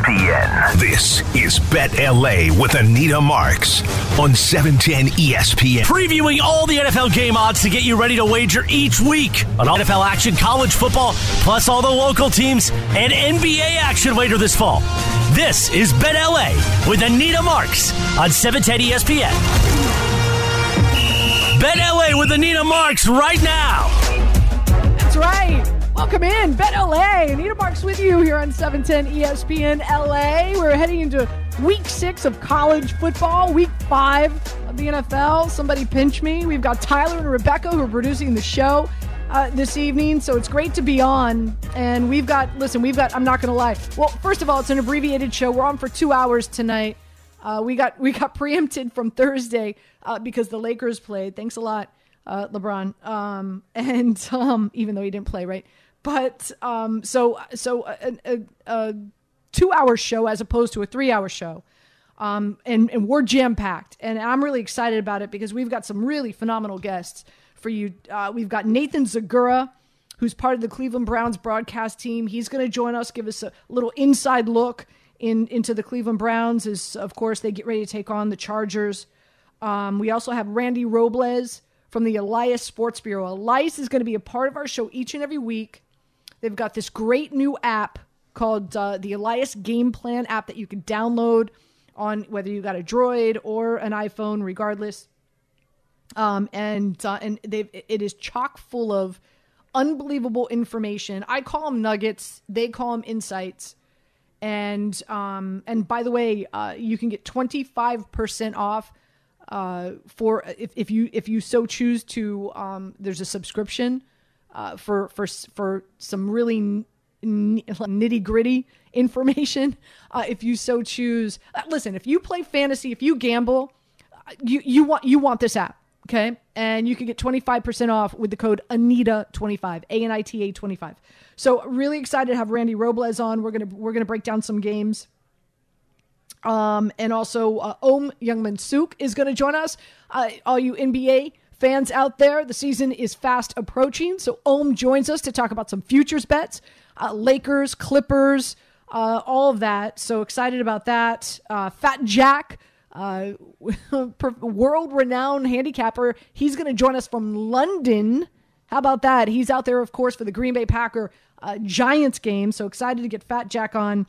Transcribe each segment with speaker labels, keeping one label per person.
Speaker 1: ESPN. This is Bet LA with Anita Marks on 710 ESPN.
Speaker 2: Previewing all the NFL game odds to get you ready to wager each week on all NFL action, college football, plus all the local teams and NBA action later this fall. This is Bet LA with Anita Marks on 710 ESPN. Bet LA with Anita Marks right now.
Speaker 3: That's right. Welcome in, Bet LA. Anita Marks with you here on 710 ESPN LA. We're heading into week six of college football, week five of the NFL. Somebody pinch me. We've got Tyler and Rebecca who are producing the show uh, this evening, so it's great to be on. And we've got, listen, we've got, I'm not going to lie. Well, first of all, it's an abbreviated show. We're on for two hours tonight. Uh, we got we got preempted from Thursday uh, because the Lakers played. Thanks a lot, uh, LeBron. Um, and um, even though he didn't play, right? But um, so so a, a, a two hour show as opposed to a three hour show. Um, and, and we're jam packed. And I'm really excited about it because we've got some really phenomenal guests for you. Uh, we've got Nathan Zagura, who's part of the Cleveland Browns broadcast team. He's going to join us, give us a little inside look in into the Cleveland Browns. As of course they get ready to take on the Chargers. Um, we also have Randy Robles from the Elias Sports Bureau. Elias is going to be a part of our show each and every week. They've got this great new app called uh, the Elias Game Plan app that you can download on whether you got a Droid or an iPhone, regardless. Um, and uh, and they it is chock full of unbelievable information. I call them nuggets. They call them insights. And um, and by the way, uh, you can get twenty five percent off uh, for if, if you if you so choose to. Um, there's a subscription uh, for for for some really nitty gritty information. Uh, if you so choose, uh, listen. If you play fantasy, if you gamble, uh, you you want you want this app, okay? And you can get twenty five percent off with the code Anita twenty five A N I T A twenty five. So really excited to have Randy Robles on. We're gonna we're gonna break down some games. Um, and also uh, Om Youngmisuk is going to join us. Uh, all you NBA fans out there, the season is fast approaching. So Om joins us to talk about some futures bets, uh, Lakers, Clippers, uh, all of that. So excited about that. Uh, Fat Jack, uh, world renowned handicapper, he's going to join us from London. How about that? He's out there, of course, for the Green Bay Packer uh, Giants game. So excited to get Fat Jack on.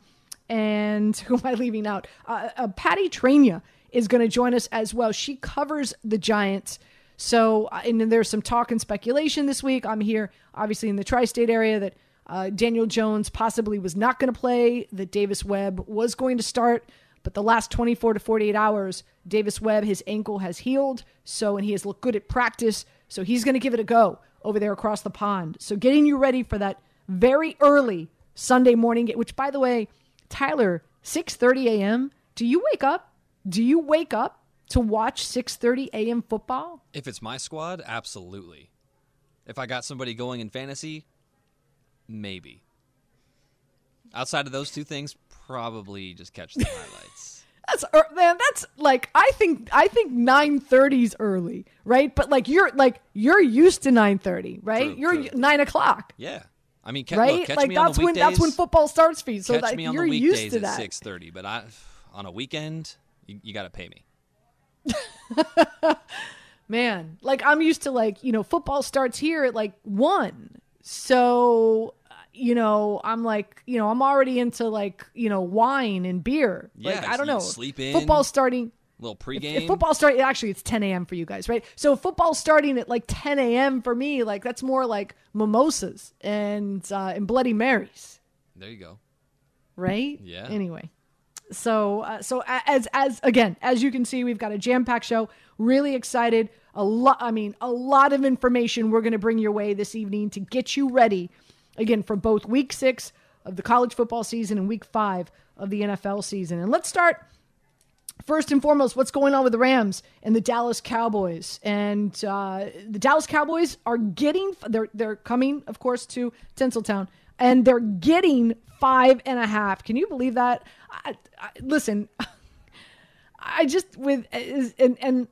Speaker 3: And who am I leaving out? Uh, Patty Traina is going to join us as well. She covers the Giants. So, and then there's some talk and speculation this week. I'm here, obviously, in the tri state area that uh, Daniel Jones possibly was not going to play, that Davis Webb was going to start. But the last 24 to 48 hours, Davis Webb, his ankle has healed. So, and he has looked good at practice. So he's going to give it a go over there across the pond. So, getting you ready for that very early Sunday morning, which, by the way, Tyler, 6:30 a.m. Do you wake up? Do you wake up to watch 6:30 a.m. football?
Speaker 4: If it's my squad, absolutely. If I got somebody going in fantasy, maybe. Outside of those two things, probably just catch the highlights.
Speaker 3: That's er, man. That's like I think I think nine thirty is early, right? But like you're like you're used to nine thirty, right?
Speaker 4: True,
Speaker 3: you're
Speaker 4: true.
Speaker 3: nine o'clock,
Speaker 4: Yeah. I mean, ca-
Speaker 3: right?
Speaker 4: look, catch
Speaker 3: like
Speaker 4: me
Speaker 3: that's
Speaker 4: on the
Speaker 3: when that's when football starts for you. So
Speaker 4: catch
Speaker 3: that
Speaker 4: me on
Speaker 3: you're
Speaker 4: the
Speaker 3: used
Speaker 4: weekdays
Speaker 3: to
Speaker 4: at
Speaker 3: that.
Speaker 4: six thirty, but I on a weekend, you, you got to pay me.
Speaker 3: Man, like I'm used to like, you know, football starts here at like 1. So, uh, you know, I'm like, you know, I'm already into like, you know, wine and beer. like
Speaker 4: Yeah,
Speaker 3: I don't know.
Speaker 4: sleep in.
Speaker 3: Football starting
Speaker 4: little pregame.
Speaker 3: if football starting actually it's 10 a.m. for you guys, right? So football starting at like 10 a.m. for me, like that's more like mimosas and uh, and Bloody Marys,
Speaker 4: there you go.
Speaker 3: right?
Speaker 4: Yeah.
Speaker 3: Anyway, so uh, so as as again as you can see, we've got a jam packed show. Really excited. A lot. I mean, a lot of information we're going to bring your way this evening to get you ready again for both Week Six of the college football season and Week Five of the NFL season. And let's start first and foremost, what's going on with the Rams and the Dallas Cowboys? And uh, the Dallas Cowboys are getting they're they're coming, of course, to Tinseltown, and they're getting five and a half. Can you believe that? I, I, listen, I just with and and.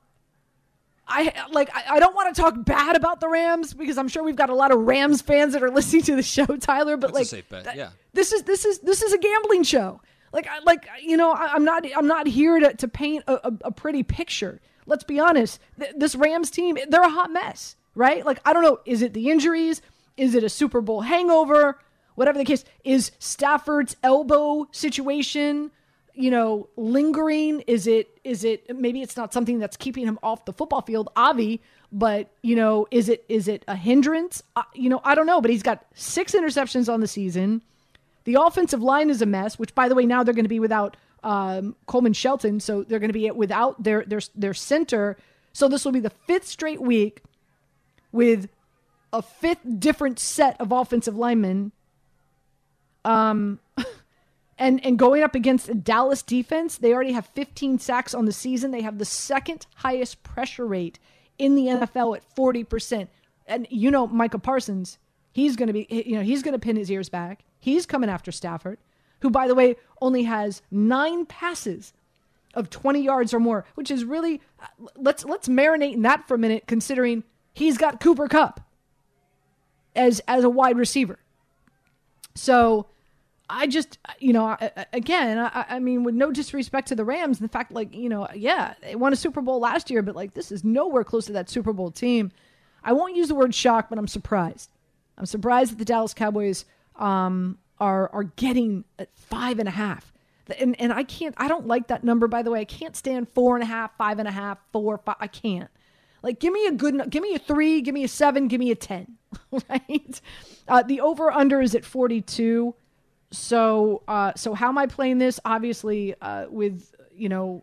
Speaker 3: I like. I I don't want to talk bad about the Rams because I'm sure we've got a lot of Rams fans that are listening to the show, Tyler. But
Speaker 4: That's
Speaker 3: like,
Speaker 4: safe bet,
Speaker 3: that-
Speaker 4: yeah.
Speaker 3: this is this is this is a gambling show. Like, like you know, I, am not I'm not here to, to paint a, a, a pretty picture. Let's be honest. Th- this Rams team, they're a hot mess, right? Like, I don't know. Is it the injuries? Is it a Super Bowl hangover? Whatever the case, is Stafford's elbow situation, you know, lingering? Is it is it maybe it's not something that's keeping him off the football field, Avi, but you know, is it is it a hindrance? Uh, you know, I don't know, but he's got six interceptions on the season. The offensive line is a mess, which by the way, now they're going to be without um, Coleman Shelton, so they're going to be without their their their center. So this will be the fifth straight week with a fifth different set of offensive linemen. Um, and and going up against a Dallas defense, they already have 15 sacks on the season. They have the second highest pressure rate in the NFL at 40%. And you know, Micah Parsons, he's going to be you know, he's going to pin his ears back. He's coming after Stafford, who by the way only has 9 passes of 20 yards or more, which is really let's let's marinate in that for a minute considering he's got Cooper Kupp as as a wide receiver. So I just, you know, again, I, I, mean, with no disrespect to the Rams, the fact, like, you know, yeah, they won a Super Bowl last year, but like, this is nowhere close to that Super Bowl team. I won't use the word shock, but I'm surprised. I'm surprised that the Dallas Cowboys um, are are getting at five and a half. And and I can't. I don't like that number. By the way, I can't stand four and a half, five and a half, four, five. I can't. Like, give me a good, give me a three, give me a seven, give me a 10, right? Uh, the over under is at 42. So, uh, so how am I playing this? Obviously, uh, with, you know,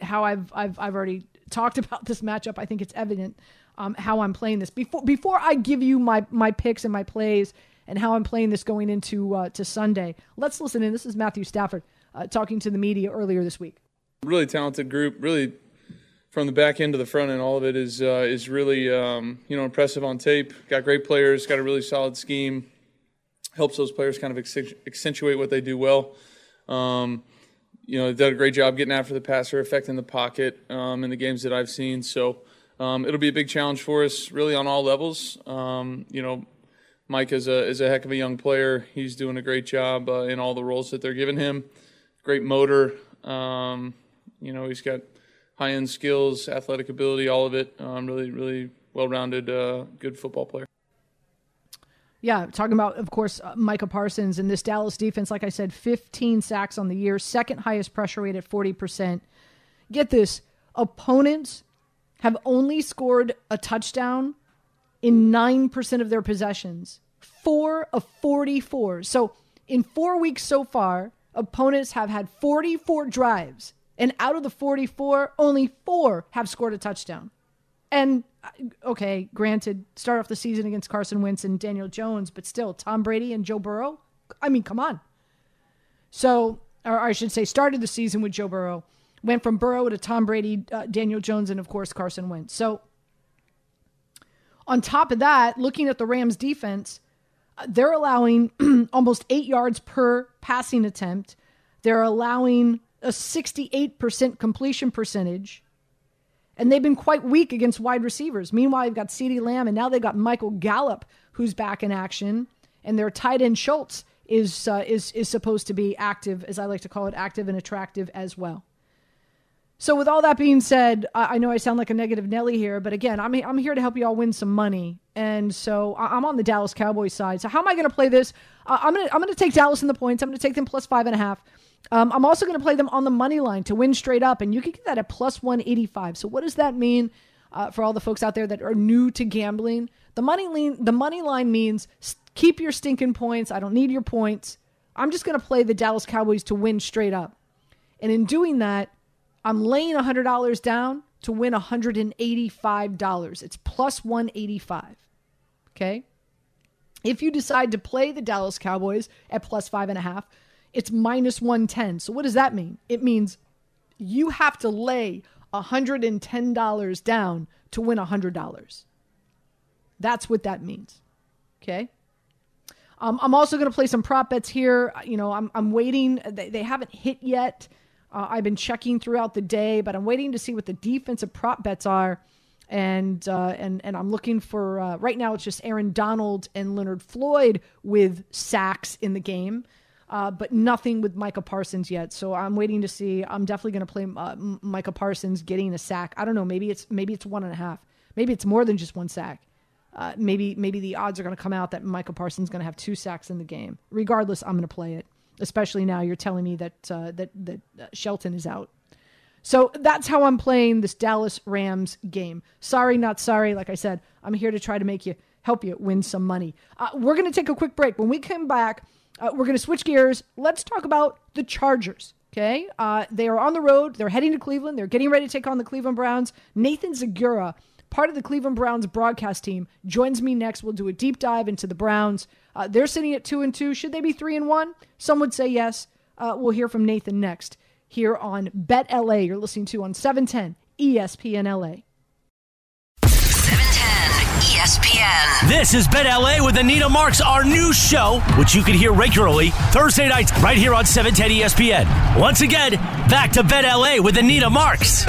Speaker 3: how I've, I've, I've already talked about this matchup. I think it's evident um, how I'm playing this. Before, before I give you my, my picks and my plays and how I'm playing this going into uh, to Sunday, let's listen in. This is Matthew Stafford uh, talking to the media earlier this week.
Speaker 5: Really talented group, really from the back end to the front end, all of it is uh, is really um, you know impressive on tape. Got great players, got a really solid scheme. Helps those players kind of accentuate what they do well. Um, you know, done a great job getting after the passer, affecting the pocket um, in the games that I've seen. So um, it'll be a big challenge for us, really on all levels. Um, you know, Mike is a is a heck of a young player. He's doing a great job uh, in all the roles that they're giving him. Great motor. Um, you know, he's got high end skills, athletic ability, all of it. Um, really, really well rounded, uh, good football player.
Speaker 3: Yeah, talking about, of course, uh, Micah Parsons and this Dallas defense. Like I said, 15 sacks on the year, second highest pressure rate at 40%. Get this opponents have only scored a touchdown in 9% of their possessions, four of 44. So in four weeks so far, opponents have had 44 drives and out of the 44, only four have scored a touchdown. And uh, okay, granted, start off the season against Carson Wentz and Daniel Jones, but still, Tom Brady and Joe Burrow. I mean, come on. So, or I should say, started the season with Joe Burrow, went from Burrow to Tom Brady, uh, Daniel Jones, and of course Carson Wentz. So, on top of that, looking at the Rams' defense, uh, they're allowing almost eight yards per passing attempt. They're allowing a 68% completion percentage. And they've been quite weak against wide receivers. Meanwhile, you've got CeeDee Lamb, and now they've got Michael Gallup, who's back in action. And their tight end Schultz is, uh, is, is supposed to be active, as I like to call it, active and attractive as well. So, with all that being said, I, I know I sound like a negative Nelly here, but again, I'm, I'm here to help you all win some money. And so I'm on the Dallas Cowboys side. So, how am I going to play this? Uh, I'm going to I'm to take Dallas in the points. I'm going to take them plus five and a half. Um, I'm also going to play them on the money line to win straight up, and you can get that at plus 185. So, what does that mean uh, for all the folks out there that are new to gambling? The money line, the money line means keep your stinking points. I don't need your points. I'm just going to play the Dallas Cowboys to win straight up, and in doing that, I'm laying $100 down to win $185. It's plus 185. Okay. If you decide to play the Dallas Cowboys at plus five and a half, it's minus 110. So what does that mean? It means you have to lay $110 down to win $100. That's what that means. Okay? Um, I'm also going to play some prop bets here. You know, I'm, I'm waiting. They, they haven't hit yet. Uh, I've been checking throughout the day, but I'm waiting to see what the defensive prop bets are. And uh, and and I'm looking for uh, right now. It's just Aaron Donald and Leonard Floyd with sacks in the game. Uh, but nothing with Micah Parsons yet. So I'm waiting to see. I'm definitely going to play uh, Micah Parsons getting a sack. I don't know. Maybe it's maybe it's one and a half. Maybe it's more than just one sack. Uh, maybe maybe the odds are going to come out that Micah Parsons is going to have two sacks in the game. Regardless, I'm going to play it. Especially now, you're telling me that uh, that that uh, Shelton is out. So that's how I'm playing this Dallas Rams game. Sorry, not sorry. Like I said, I'm here to try to make you help you win some money. Uh, we're going to take a quick break. When we come back, uh, we're going to switch gears. Let's talk about the Chargers. Okay. Uh, they are on the road. They're heading to Cleveland. They're getting ready to take on the Cleveland Browns. Nathan Zegura, part of the Cleveland Browns broadcast team, joins me next. We'll do a deep dive into the Browns. Uh, they're sitting at two and two. Should they be three and one? Some would say yes. Uh, we'll hear from Nathan next here on Bet LA. You're listening to on 710 ESPN LA.
Speaker 2: ESPN. This is Bet LA with Anita Marks, our new show, which you can hear regularly Thursday nights right here on 710 ESPN. Once again, back to Bet LA with Anita Marks.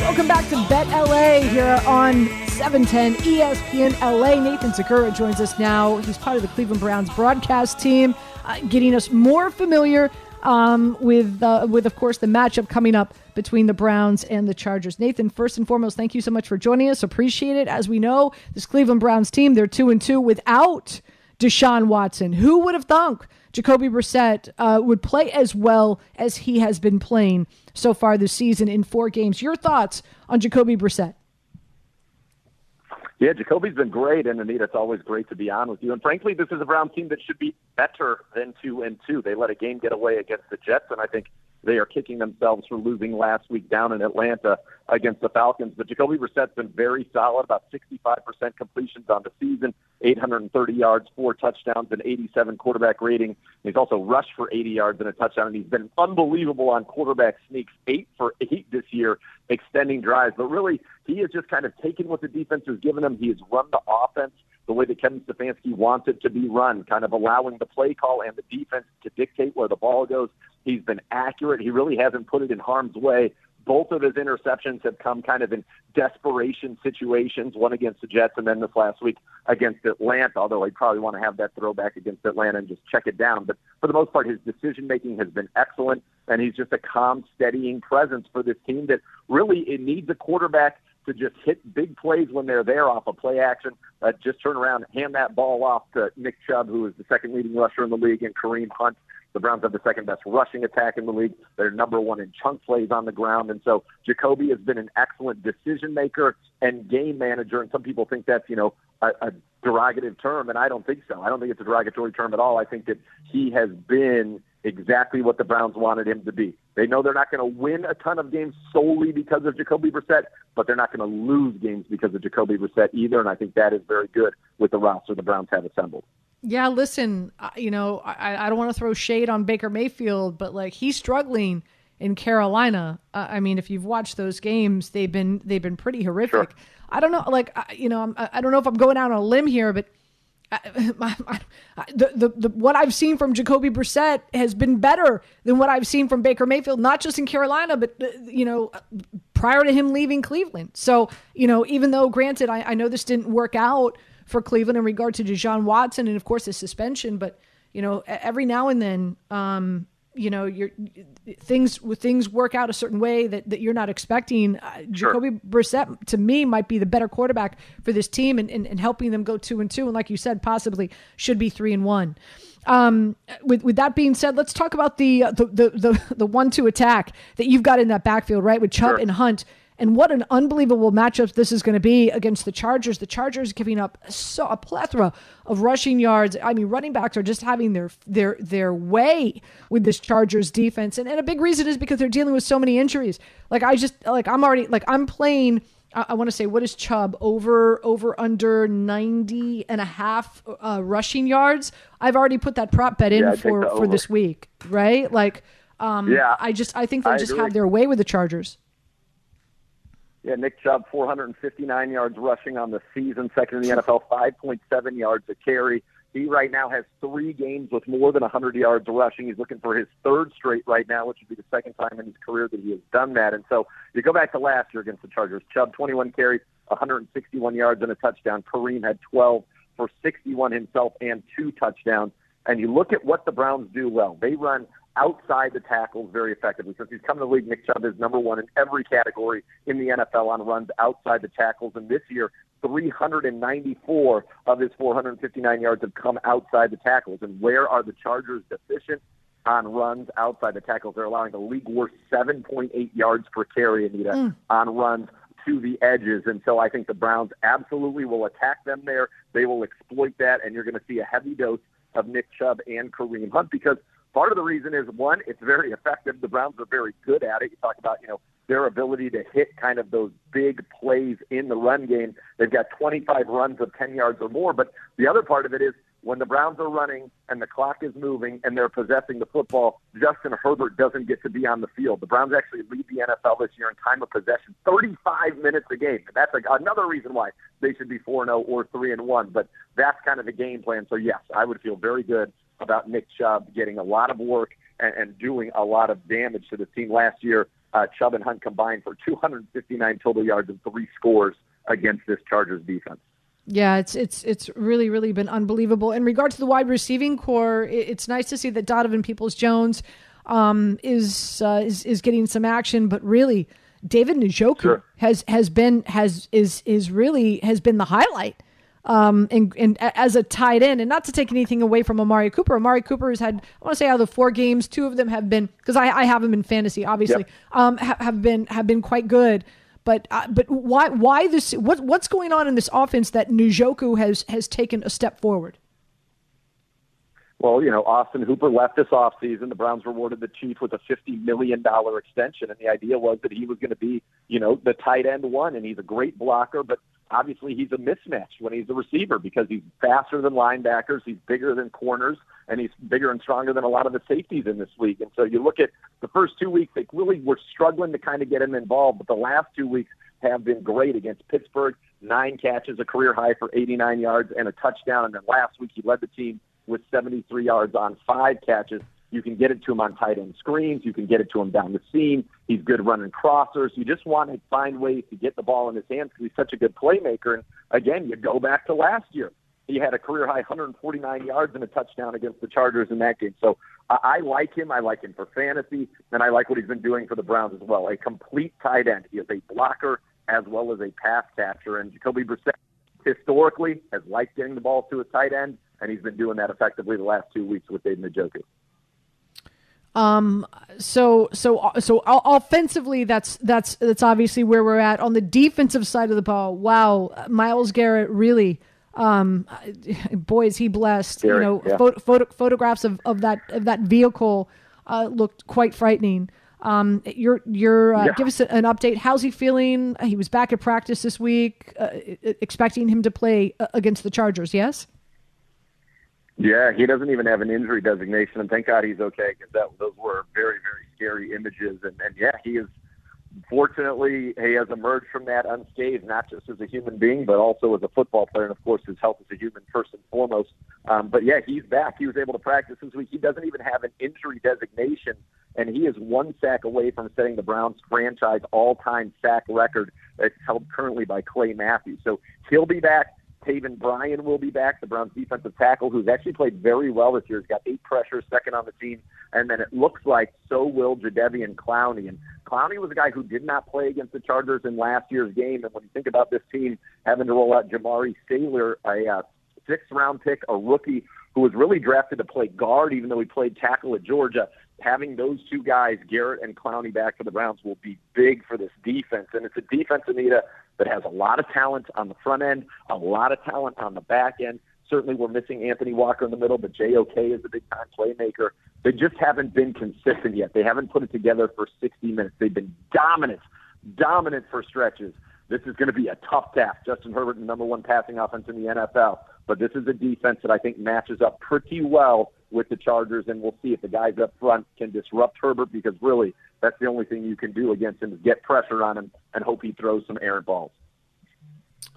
Speaker 3: Welcome back to Bet LA here on 710 ESPN LA. Nathan Zegura joins us now. He's part of the Cleveland Browns broadcast team, uh, getting us more familiar um, with, uh, with, of course, the matchup coming up between the Browns and the Chargers. Nathan, first and foremost, thank you so much for joining us. Appreciate it. As we know, this Cleveland Browns team, they're two and two without Deshaun Watson. Who would have thunk Jacoby Brissett uh, would play as well as he has been playing so far this season in four games? Your thoughts on Jacoby Brissett?
Speaker 6: Yeah, Jacoby's been great, and Anita, it's always great to be on with you. And frankly, this is a Brown team that should be better than two and two. They let a game get away against the Jets, and I think they are kicking themselves for losing last week down in Atlanta against the Falcons. But Jacoby Brissett's been very solid, about 65% completions on the season, 830 yards, four touchdowns, and 87 quarterback rating. He's also rushed for 80 yards and a touchdown, and he's been unbelievable on quarterback sneaks, eight for eight this year, extending drives. But really, he has just kind of taken what the defense has given him. He has run the offense the way that Kevin Stefanski wants it to be run, kind of allowing the play call and the defense to dictate where the ball goes. He's been accurate. He really hasn't put it in harm's way. Both of his interceptions have come kind of in desperation situations, one against the Jets and then this last week against Atlanta, although I'd probably want to have that throwback against Atlanta and just check it down. But for the most part, his decision making has been excellent, and he's just a calm, steadying presence for this team that really it needs a quarterback to just hit big plays when they're there off a of play action. Uh, just turn around, and hand that ball off to Nick Chubb, who is the second leading rusher in the league, and Kareem Hunt. The Browns have the second best rushing attack in the league. They're number one in chunk plays on the ground. And so Jacoby has been an excellent decision maker and game manager. And some people think that's, you know, a, a derogative term, and I don't think so. I don't think it's a derogatory term at all. I think that he has been exactly what the Browns wanted him to be. They know they're not going to win a ton of games solely because of Jacoby Brissett, but they're not going to lose games because of Jacoby Brissett either. And I think that is very good with the roster the Browns have assembled.
Speaker 3: Yeah, listen, you know, I, I don't want to throw shade on Baker Mayfield, but like he's struggling in Carolina. Uh, I mean, if you've watched those games, they've been they've been pretty horrific. Sure. I don't know, like you know, I'm, I don't know if I'm going out on a limb here, but the, the, the, what I've seen from Jacoby Brissett has been better than what I've seen from Baker Mayfield, not just in Carolina, but, uh, you know, prior to him leaving Cleveland. So, you know, even though, granted, I, I know this didn't work out for Cleveland in regard to Deshaun Watson and, of course, his suspension, but, you know, every now and then, um, you know, your things things work out a certain way that, that you're not expecting. Uh, sure. Jacoby Brissett, to me, might be the better quarterback for this team and, and, and, helping them go two and two. And like you said, possibly should be three and one. Um, with with that being said, let's talk about the the the the, the one two attack that you've got in that backfield, right? With Chubb sure. and Hunt. And what an unbelievable matchup this is going to be against the Chargers. The Chargers giving up so a plethora of rushing yards. I mean, running backs are just having their their their way with this Chargers defense. And, and a big reason is because they're dealing with so many injuries. Like I just like I'm already like I'm playing I, I want to say what is Chubb over over under 90 and a half uh, rushing yards. I've already put that prop bet in yeah, for for this week, right? Like um yeah, I just I think they just agree. have their way with the Chargers.
Speaker 6: Yeah, Nick Chubb, 459 yards rushing on the season, second in the NFL, 5.7 yards a carry. He right now has three games with more than 100 yards rushing. He's looking for his third straight right now, which would be the second time in his career that he has done that. And so you go back to last year against the Chargers. Chubb, 21 carries, 161 yards and a touchdown. Kareem had 12 for 61 himself and two touchdowns. And you look at what the Browns do well. They run outside the tackles very effectively. Since he's come to the league, Nick Chubb is number one in every category in the NFL on runs outside the tackles. And this year, 394 of his 459 yards have come outside the tackles. And where are the Chargers deficient? On runs outside the tackles. They're allowing the league worst 7.8 yards per carry, Anita, mm. on runs to the edges. And so I think the Browns absolutely will attack them there. They will exploit that, and you're going to see a heavy dose of Nick Chubb and Kareem Hunt because part of the reason is one, it's very effective. The Browns are very good at it. You talk about, you know, their ability to hit kind of those big plays in the run game. They've got 25 runs of 10 yards or more. But the other part of it is when the Browns are running and the clock is moving and they're possessing the football, Justin Herbert doesn't get to be on the field. The Browns actually lead the NFL this year in time of possession, 35 minutes a game. That's like another reason why they should be 4 0 or 3 and 1. But that's kind of the game plan. So, yes, I would feel very good about Nick Chubb getting a lot of work and, and doing a lot of damage to the team last year. Uh, Chubb and Hunt combined for 259 total yards and three scores against this Chargers defense.
Speaker 3: Yeah, it's it's it's really really been unbelievable. In regard to the wide receiving corps, it's nice to see that Donovan Peoples Jones um, is uh, is is getting some action, but really David Njoku sure. has has been has is is really has been the highlight. Um, and, and as a tight end, and not to take anything away from Amari Cooper. Amari Cooper has had, I want to say, out of the four games, two of them have been because I, I have him in fantasy, obviously, yep. um, ha- have been have been quite good. But uh, but why why this what what's going on in this offense that Njoku has has taken a step forward?
Speaker 6: Well, you know, Austin Hooper left this offseason. The Browns rewarded the Chief with a $50 million extension, and the idea was that he was going to be, you know, the tight end one, and he's a great blocker, but obviously he's a mismatch when he's a receiver because he's faster than linebackers, he's bigger than corners, and he's bigger and stronger than a lot of the safeties in this league. And so you look at the first two weeks, they really were struggling to kind of get him involved, but the last two weeks have been great against Pittsburgh. Nine catches, a career high for 89 yards and a touchdown. And then last week he led the team with 73 yards on five catches. You can get it to him on tight end screens. You can get it to him down the seam. He's good running crossers. You just want to find ways to get the ball in his hands because he's such a good playmaker. And again, you go back to last year. He had a career high 149 yards and a touchdown against the Chargers in that game. So I, like him. I like him for fantasy, and I like what he's been doing for the Browns as well. A complete tight end. He is a blocker as well as a pass catcher. And Jacoby Brissett historically has liked getting the ball to a tight end, and he's been doing that effectively the last two weeks with David Njoku.
Speaker 3: Um. So so so offensively, that's that's that's obviously where we're at. On the defensive side of the ball, wow, Myles Garrett really. Um, boy, is he blessed. you know, yeah. photo, photographs of, of that of that vehicle uh, looked quite frightening. Um, you're, you're, uh, yeah. give us an update. How's he feeling? He was back at practice this week, uh, expecting him to play uh, against the Chargers. Yes.
Speaker 6: Yeah, he doesn't even have an injury designation, and thank God he's okay because that those were very, very scary images. And, and yeah, he is fortunately, he has emerged from that unscathed, not just as a human being, but also as a football player. And of course, his health as a human first and foremost. Um, but yeah, he's back. He was able to practice this week. He doesn't even have an injury designation, and he is one sack away from setting the Browns' franchise all-time sack record that's held currently by Clay Matthews. So he'll be back. Taven Bryan will be back, the Browns defensive tackle, who's actually played very well this year. He's got eight pressures, second on the team. And then it looks like so will Jadeveon Clowney. And Clowney was a guy who did not play against the Chargers in last year's game. And when you think about this team having to roll out Jamaree Salyer, a uh, sixth round pick, a rookie who was really drafted to play guard, even though he played tackle at Georgia, having those two guys, Garrett and Clowney, back for the Browns will be big for this defense. And it's a defense, Anita, that has a lot of talent on the front end, a lot of talent on the back end. Certainly, we're missing Anthony Walker in the middle, but JOK is a big time playmaker. They just haven't been consistent yet. They haven't put it together for 60 minutes. They've been dominant, dominant for stretches. This is going to be a tough task. Justin Herbert, the number one passing offense in the NFL. But this is a defense that I think matches up pretty well with the Chargers, and we'll see if the guys up front can disrupt Herbert because really that's the only thing you can do against him is get pressure on him and hope he throws some errant balls.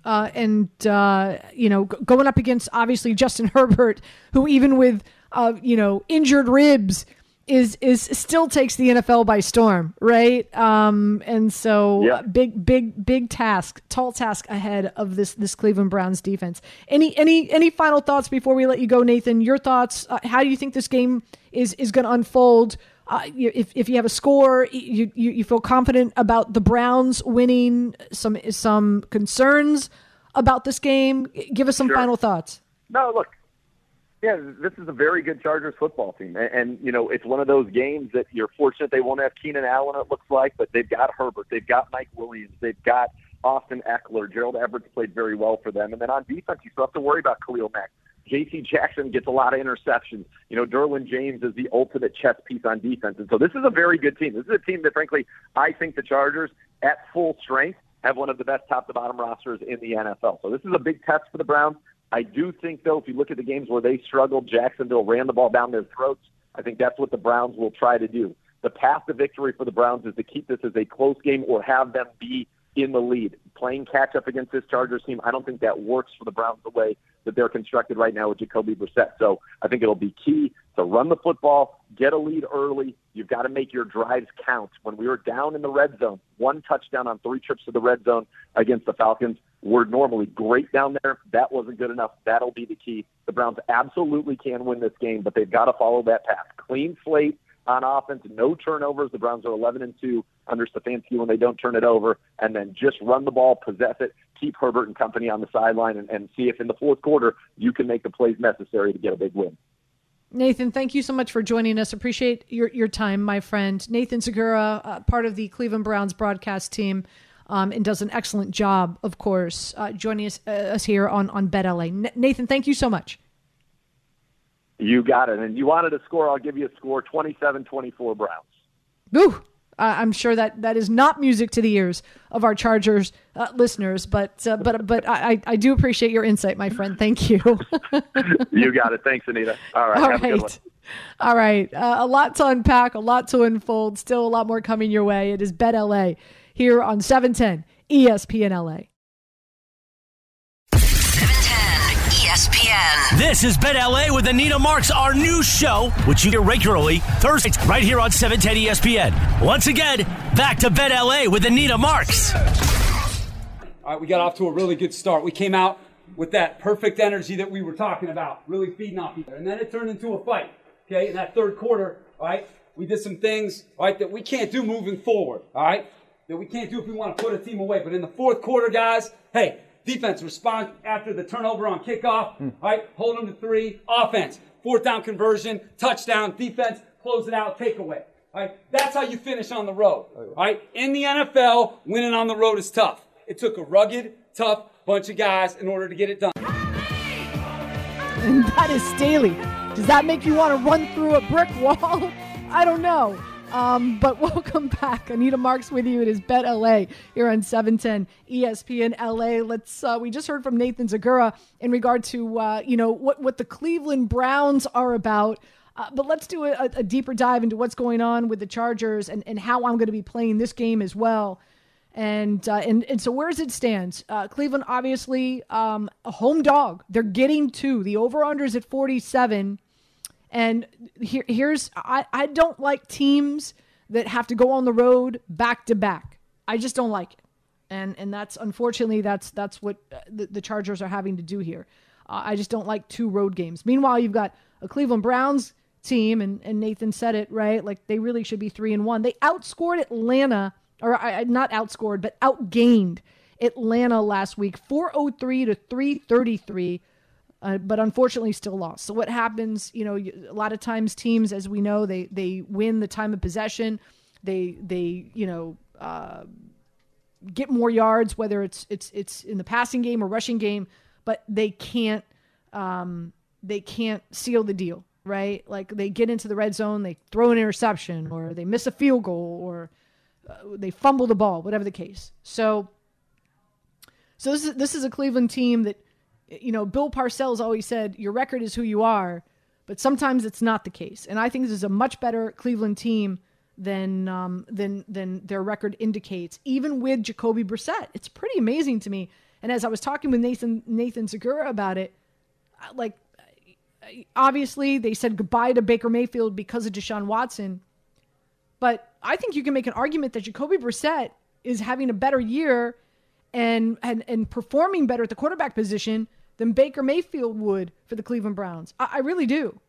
Speaker 3: Uh, and uh, you know, going up against obviously Justin Herbert, who even with uh, you know injured ribs is is still takes the NFL by storm, right? Um, and so
Speaker 6: Yeah.
Speaker 3: big, big, big task, tall task ahead of this this Cleveland Browns defense. Any any any final thoughts before we let you go, Nathan? Your thoughts? Uh, how do you think this game is is going to unfold? Uh, if if you have a score, you, you you feel confident about the Browns winning. Some some concerns about this game. Give us some
Speaker 6: Sure.
Speaker 3: final thoughts.
Speaker 6: No, look. Yeah, this is a very good Chargers football team, and, and you know it's one of those games that you're fortunate they won't have Keenan Allen. It looks like, but they've got Herbert, they've got Mike Williams, they've got Austin Ekeler. Gerald Everett's played very well for them, and then on defense you still have to worry about Khalil Mack. J.C. Jackson gets a lot of interceptions. You know, Derwin James is the ultimate chess piece on defense, and so this is a very good team. This is a team that, frankly, I think the Chargers at full strength have one of the best top to bottom rosters in the NFL. So this is a big test for the Browns. I do think, though, if you look at the games where they struggled, Jacksonville ran the ball down their throats. I think that's what the Browns will try to do. The path to victory for the Browns is to keep this as a close game or have them be in the lead. Playing catch up against this Chargers team, I don't think that works for the Browns the way that they're constructed right now with Jacoby Brissett. So I think it'll be key to run the football, get a lead early. You've got to make your drives count. When we were down in the red zone, one touchdown on three trips to the red zone against the Falcons, we're normally great down there. That wasn't good enough. That'll be the key. The Browns absolutely can win this game, but they've got to follow that path. Clean slate on offense, no turnovers. The Browns are 11 and 2 under Stefanski when they don't turn it over, and then just run the ball, possess it, keep Herbert and company on the sideline, and, and see if in the fourth quarter you can make the plays necessary to get a big win.
Speaker 3: Nathan, thank you so much for joining us. Appreciate your, your time, my friend. Nathan Zegura, uh, part of the Cleveland Browns broadcast team, um, and does an excellent job, of course, uh, joining us, uh, us here on, on Bet LA. N- Nathan, thank you so much.
Speaker 6: You got it. And you wanted a score, I'll give you a score 27 24 Browns.
Speaker 3: Woo! Uh, I'm sure that that is not music to the ears of our Chargers uh, listeners, but uh, but but I, I do appreciate your insight, my friend. Thank you.
Speaker 6: You got it. Thanks, Anita. All right.
Speaker 3: All
Speaker 6: have a good one.
Speaker 3: right. All right. Uh, a lot to unpack, a lot to unfold. Still a lot more coming your way. It is Bet LA here on 710 ESPN LA.
Speaker 7: 710 ESPN.
Speaker 2: This is Bet LA with Anita Marks, our new show, which you hear regularly Thursdays right here on 710 ESPN. Once again, back to Bet LA with Anita Marks.
Speaker 8: All right, we got off to a really good start. We came out with that perfect energy that we were talking about, really feeding off each other. And then it turned into a fight. Okay, in that third quarter, all right, we did some things, all right, that we can't do moving forward, all right, that we can't do if we want to put a team away. But in the fourth quarter, guys, hey, defense respond after the turnover on kickoff, hmm. all right, hold them to three, offense, fourth down conversion, touchdown, defense, close it out, takeaway. All right, that's how you finish on the road. Oh, all right, in the NFL, winning on the road is tough. It took a rugged, tough bunch of guys in order to get it done.
Speaker 3: And that is Staley. Does that make you want to run through a brick wall? I don't know. Um, but welcome back. Anita Marks with you. It is Bet LA here on 710 ESPN LA. Let's, uh, we just heard from Nathan Zagura in regard to, uh, you know, what, what the Cleveland Browns are about. Uh, but let's do a, a deeper dive into what's going on with the Chargers and, and how I'm going to be playing this game as well. And uh, and and so where does it stand? Uh, Cleveland obviously um, a home dog. They're getting two. The over under is at 47. And here, here's I, I don't like teams that have to go on the road back to back. I just don't like it. And and that's unfortunately that's that's what uh, the, the Chargers are having to do here. Uh, I just don't like two road games. Meanwhile, you've got a Cleveland Browns team, and, and Nathan said it right. Like they really should be three and one. They outscored Atlanta, or I, not outscored, but outgained Atlanta last week, four hundred three to three thirty three. Uh, but unfortunately still lost. So what happens? You know, a lot of times teams, as we know, they they win the time of possession. They they you know uh, get more yards, whether it's it's it's in the passing game or rushing game, but they can't um, they can't seal the deal, right? Like they get into the red zone, they throw an interception, or they miss a field goal, or uh, they fumble the ball, whatever the case. So so this is this is a Cleveland team that you know Bill Parcells always said your record is who you are, but sometimes it's not the case. And I think this is a much better Cleveland team than um, than than their record indicates, even with Jacoby Brissett. It's pretty amazing to me. And as I was talking with Nathan Nathan Zegura about it, like obviously, they said goodbye to Baker Mayfield because of Deshaun Watson. But I think you can make an argument that Jacoby Brissett is having a better year and, and, and performing better at the quarterback position than Baker Mayfield would for the Cleveland Browns. I, I really do.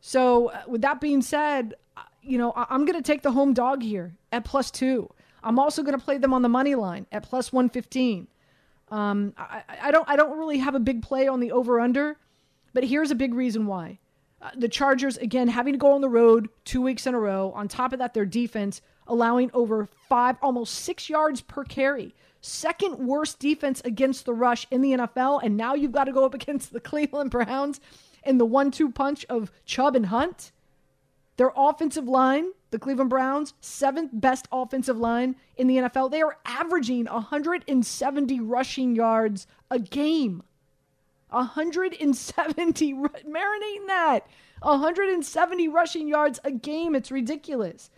Speaker 3: So, uh, with that being said, uh, you know, I, I'm going to take the home dog here at plus two. I'm also going to play them on the money line at plus 115. Um, I, I don't I don't really have a big play on the over under, but here's a big reason why. Uh, the Chargers again having to go on the road two weeks in a row. On top of that, their defense allowing over five, almost six yards per carry. Second worst defense against the rush in the NFL, and now you've got to go up against the Cleveland Browns in the one-two punch of Chubb and Hunt. Their offensive line, the Cleveland Browns, seventh best offensive line in the NFL. They are averaging 170 rushing yards a game. 170, marinating that. 170 rushing yards a game. It's ridiculous.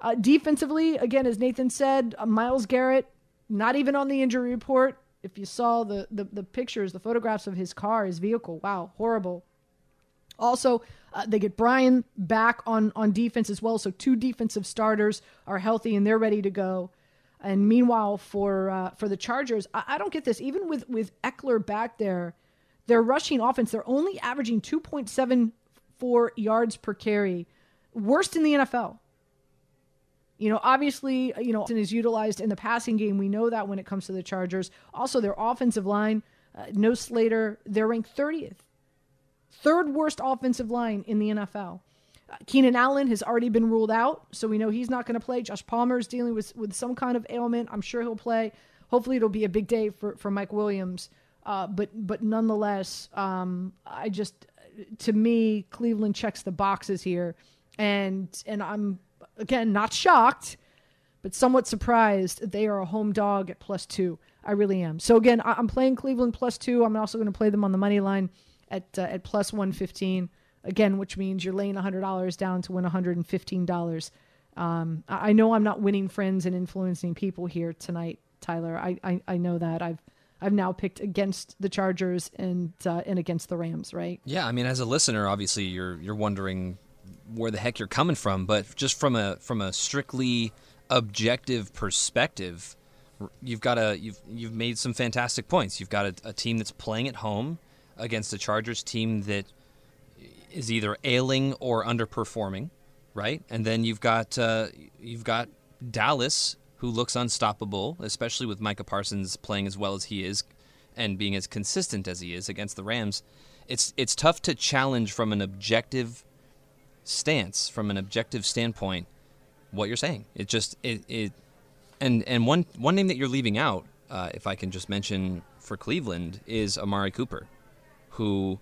Speaker 3: Uh, defensively, again, as Nathan said, uh, Myles Garrett, not even on the injury report. If you saw the, the, the pictures, the photographs of his car, his vehicle, wow, horrible. Also, uh, they get Bryan back on, on defense as well. So two defensive starters are healthy and they're ready to go. And meanwhile, for uh, for the Chargers, I, I, don't get this. Even with with Ekeler back there, their rushing offense, they're only averaging 2.74 yards per carry, worst in the NFL. You know, obviously, you know, is utilized in the passing game. We know that when it comes to the Chargers. Also, their offensive line, uh, no Slater, they're ranked 30th Third worst offensive line in the NFL. Uh, Keenan Allen has already been ruled out, so we know he's not going to play. Josh Palmer is dealing with, with some kind of ailment. I'm sure he'll play. Hopefully, it'll be a big day for, for Mike Williams. Uh, but but nonetheless, um, I just to me, Cleveland checks the boxes here, and and I'm again not shocked, but somewhat surprised. They are a home dog at plus two. I really am. So again, I'm playing Cleveland plus two. I'm also going to play them on the money line at uh, at plus 115 again, which means you're laying $100 down to win $115. Um, I know I'm not winning friends and influencing people here tonight, Tyler. I, I, I know that. I've I've now picked against the Chargers and uh, and against the Rams, right?
Speaker 4: Yeah, I mean, as a listener, obviously you're you're wondering where the heck you're coming from, but just from a from a strictly objective perspective, you've got a you've you've made some fantastic points. You've got a, a team that's playing at home against a Chargers team that is either ailing or underperforming, right? And then you've got uh, you've got Dallas, who looks unstoppable, especially with Micah Parsons playing as well as he is and being as consistent as he is against the Rams. It's it's tough to challenge from an objective stance, from an objective standpoint, what you're saying. It just it, it and and one one name that you're leaving out, uh, if I can just mention for Cleveland, is Amari Cooper who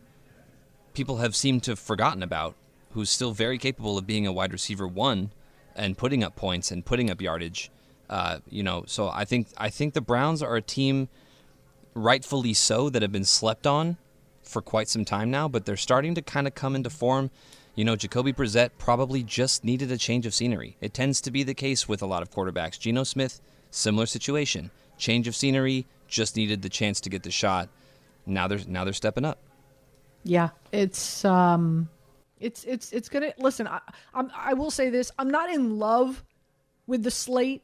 Speaker 4: people have seemed to have forgotten about, who's still very capable of being a wide receiver one and putting up points and putting up yardage. Uh, you know, so I think I think the Browns are a team, rightfully so, that have been slept on for quite some time now, but they're starting to kind of come into form. You know, Jacoby Brissett probably just needed a change of scenery. It tends to be the case with a lot of quarterbacks. Geno Smith, similar situation. Change of scenery, just needed the chance to get the shot now they're now they're stepping up.
Speaker 3: Yeah, it's um, it's it's it's gonna listen. I I'm, I will say this: I'm not in love with the slate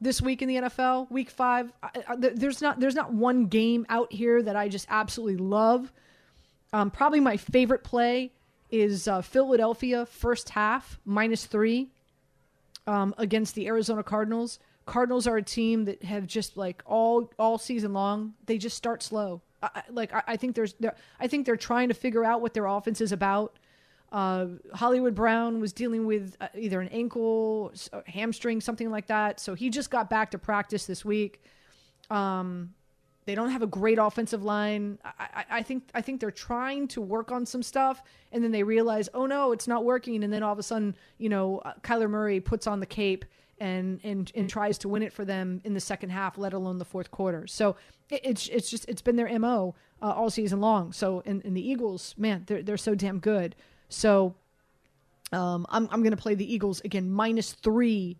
Speaker 3: this week in the NFL, Week Five. I, I, there's not there's not one game out here that I just absolutely love. Um, probably my favorite play is uh, Philadelphia first half minus three um, against the Arizona Cardinals. Cardinals are a team that have just like all all season long they just start slow I, like I, I think there's I think they're trying to figure out what their offense is about. Uh, Hollywood Brown was dealing with uh, either an ankle, hamstring, something like that. So he just got back to practice this week. Um, they don't have a great offensive line. I, I, think I think they're trying to work on some stuff, and then they realize, oh no, it's not working. And then all of a sudden, you know, uh, Kyler Murray puts on the cape and and and tries to win it for them in the second half, let alone the fourth quarter. So it, it's it's just it's been their mo uh, all season long. So in, in the Eagles, man, they're they're so damn good. So um, I'm I'm gonna play the Eagles again minus three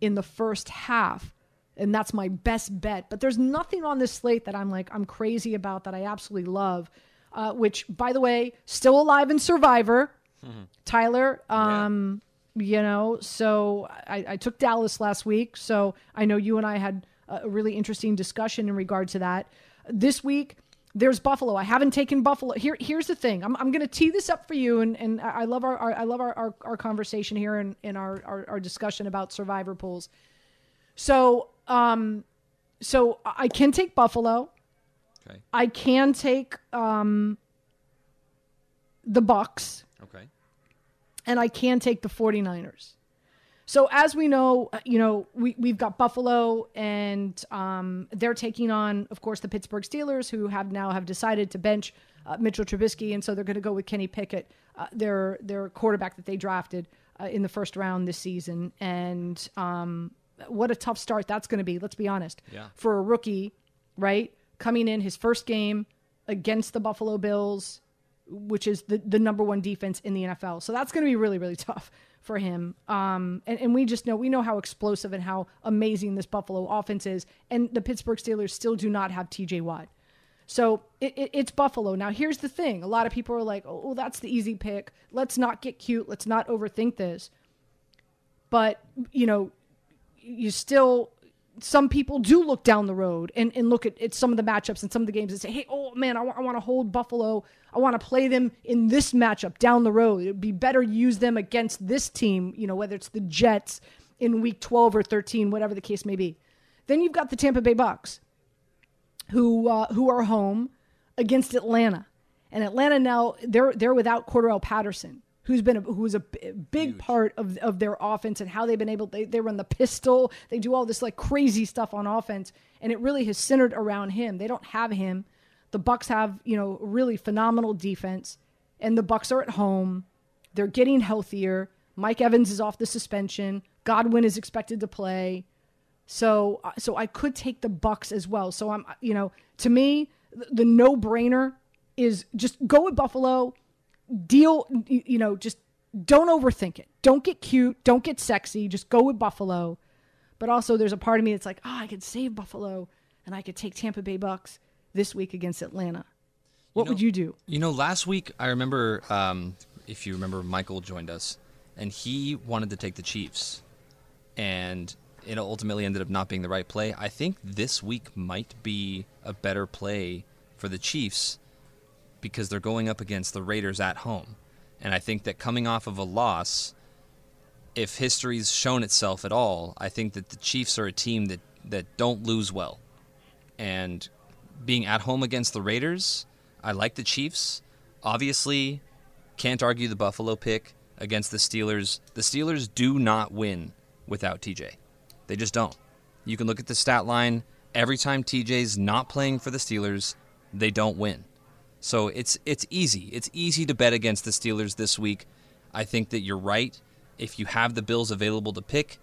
Speaker 3: in the first half. And that's my best bet. But there's nothing on this slate that I'm like, I'm crazy about that I absolutely love. uh, which, by the way, still alive in Survivor. Tyler, um, you know, so I, I took Dallas last week, so I know you and I had a really interesting discussion in regard to that. This week, there's Buffalo. I haven't taken Buffalo. Here, here's the thing. I'm, I'm going to tee this up for you, and, and I love our, our I love our, our, our conversation here and in, in our, our, our discussion about survivor pools. So, um, so I can take Buffalo.
Speaker 4: Okay.
Speaker 3: I can take um, the Bucks
Speaker 4: Okay.
Speaker 3: and I can take the 49ers. So as we know, uh, you know, we, we've got Buffalo and um, they're taking on, of course, the Pittsburgh Steelers, who have now have decided to bench uh, Mitchell Trubisky, and so they're going to go with Kenny Pickett, uh, their their quarterback that they drafted uh, in the first round this season. And um, what a tough start that's going to be. Let's be honest.
Speaker 4: Yeah.
Speaker 3: For a rookie, right, coming in his first game against the Buffalo Bills, which is the, the number one defense in the NFL. So that's going to be really, really tough for him. Um, and, and we just know, we know how explosive and how amazing this Buffalo offense is. And the Pittsburgh Steelers still do not have TJ Watt. So it, it, it's Buffalo. Now, here's the thing a lot of people are like, oh, well, that's the easy pick. Let's not get cute. Let's not overthink this. But, you know, you still some people do look down the road and, and look at, at some of the matchups and some of the games and say, hey, oh man, I want to hold Buffalo. I want to play them in this matchup down the road. It would be better to use them against this team, you know, whether it's the Jets in week 12 or 13, whatever the case may be. Then you've got the Tampa Bay Bucks who uh, who are home against Atlanta. And Atlanta now they're they're without Cordarrelle Patterson, who's been a, who was a big part of, of their offense and how they've been able they they run the pistol, they do all this like crazy stuff on offense, and it really has centered around him. They don't have him. The Bucks have you know really phenomenal defense, and the Bucks are at home. They're getting healthier. Mike Evans is off the suspension. Godwin is expected to play. So uh, so I could take the Bucks as well. So I'm you know to me the, the no brainer is just go with Buffalo. Deal you you know just don't overthink it. Don't get cute. Don't get sexy. Just go with Buffalo. But also there's a part of me that's like oh I could save Buffalo and I could take Tampa Bay Bucks this week against Atlanta. What
Speaker 4: know-
Speaker 3: would you do?
Speaker 4: You know, last week I remember, um, if you remember, Michael joined us, and he wanted to take the Chiefs, and it ultimately ended up not being the right play. I think this week might be a better play for the Chiefs because they're going up against the Raiders at home, and I think that coming off of a loss, if history's shown itself at all, I think that the Chiefs are a team that that don't lose well, and being at home against the Raiders, I like the Chiefs. Obviously, can't argue the Buffalo pick against the Steelers. The Steelers do not win without TJ. They just don't. You can look at the stat line. Every time TJ's not playing for the Steelers, they don't win. So it's it's easy. It's easy to bet against the Steelers this week. I think that you're right. If you have the Bills available to pick